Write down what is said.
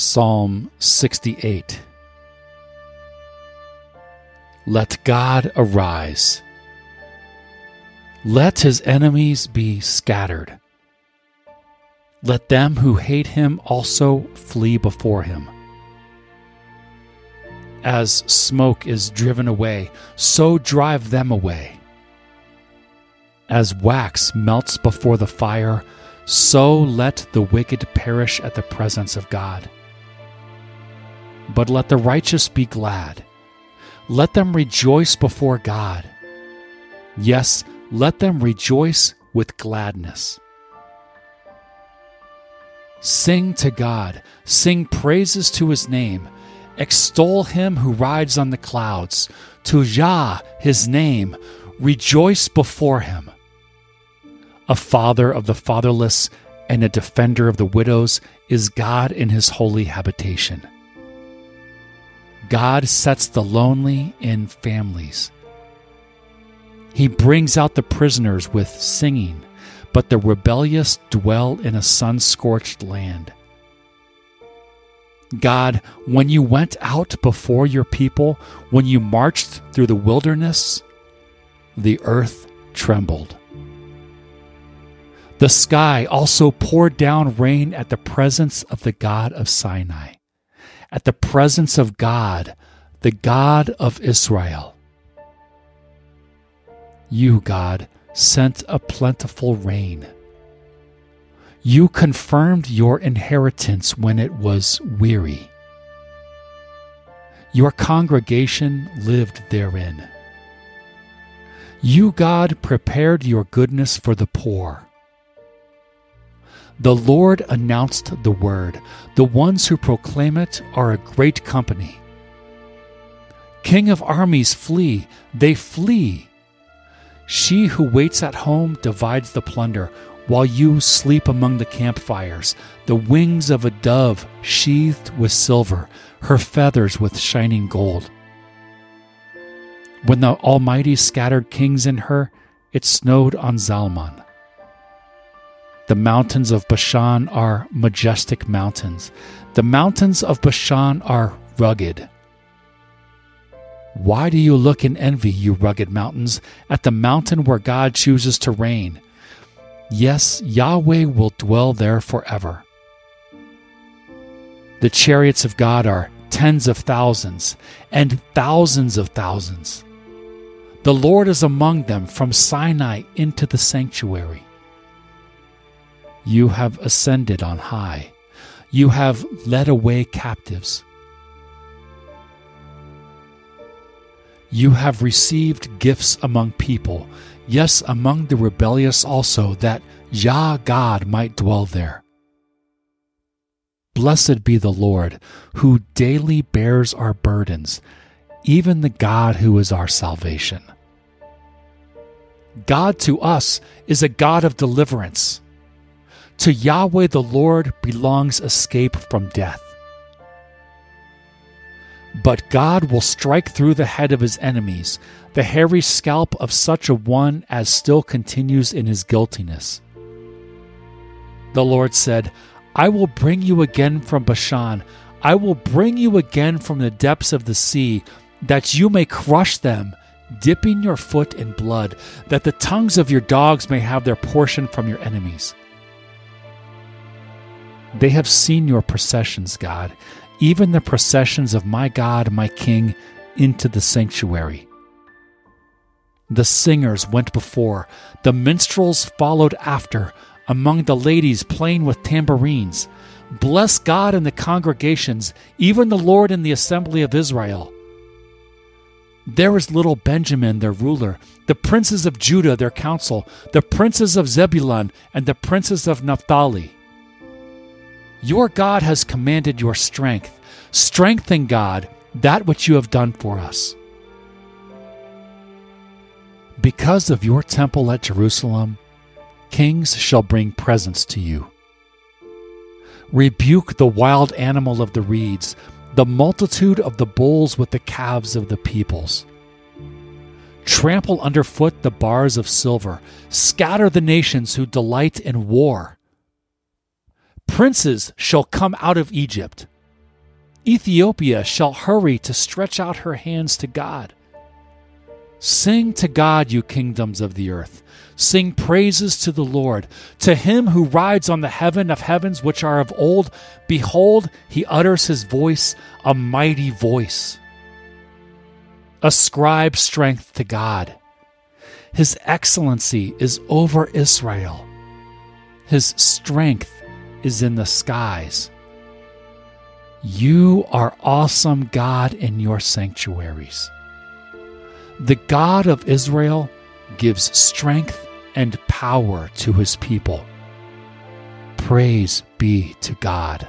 Psalm 68 Let God arise. Let his enemies be scattered. Let them who hate him also flee before him. As smoke is driven away, so drive them away. As wax melts before the fire, so let the wicked perish at the presence of God. But let the righteous be glad. Let them rejoice before God. Yes, let them rejoice with gladness. Sing to God, sing praises to his name, extol him who rides on the clouds, to Yah, his name, rejoice before him. A father of the fatherless and a defender of the widows is God in his holy habitation. God sets the lonely in families. He brings out the prisoners with singing, but the rebellious dwell in a sun scorched land. God, when you went out before your people, when you marched through the wilderness, the earth trembled. The sky also poured down rain at the presence of the God of Sinai at the presence of God, the God of Israel. You, God, sent a plentiful rain. You confirmed your inheritance when it was weary. Your congregation lived therein. You, God, prepared your goodness for the poor. The Lord announced the word. The ones who proclaim it are a great company. King of armies flee, they flee. She who waits at home divides the plunder, while you sleep among the campfires. The wings of a dove sheathed with silver, her feathers with shining gold. When the Almighty scattered kings in her, it snowed on Zalmon. The mountains of Bashan are majestic mountains. The mountains of Bashan are rugged. Why do you look in envy, you rugged mountains, at the mountain where God chooses to reign? Yes, Yahweh will dwell there forever. The chariots of God are tens of thousands and thousands of thousands. The Lord is among them from Sinai into the sanctuary. You have ascended on high. You have led away captives. You have received gifts among people, yes, among the rebellious also, that Yah God might dwell there. Blessed be the Lord, who daily bears our burdens, even the God who is our salvation. God to us is a God of deliverance. To Yahweh the Lord belongs escape from death. But God will strike through the head of his enemies, the hairy scalp of such a one as still continues in his guiltiness. The Lord said, I will bring you again from Bashan. I will bring you again from the depths of the sea, that you may crush them, dipping your foot in blood, that the tongues of your dogs may have their portion from your enemies. They have seen your processions, God, even the processions of my God, my King, into the sanctuary. The singers went before, the minstrels followed after, among the ladies playing with tambourines. Bless God in the congregations, even the Lord in the assembly of Israel. There is little Benjamin, their ruler, the princes of Judah, their council, the princes of Zebulun, and the princes of Naphtali. Your God has commanded your strength. Strengthen, God, that which you have done for us. Because of your temple at Jerusalem, kings shall bring presents to you. Rebuke the wild animal of the reeds, the multitude of the bulls with the calves of the peoples. Trample underfoot the bars of silver, scatter the nations who delight in war. Princes shall come out of Egypt. Ethiopia shall hurry to stretch out her hands to God. Sing to God, you kingdoms of the earth. Sing praises to the Lord. To him who rides on the heaven of heavens, which are of old, behold, he utters his voice, a mighty voice. Ascribe strength to God. His excellency is over Israel. His strength is in the skies. You are awesome, God, in your sanctuaries. The God of Israel gives strength and power to his people. Praise be to God.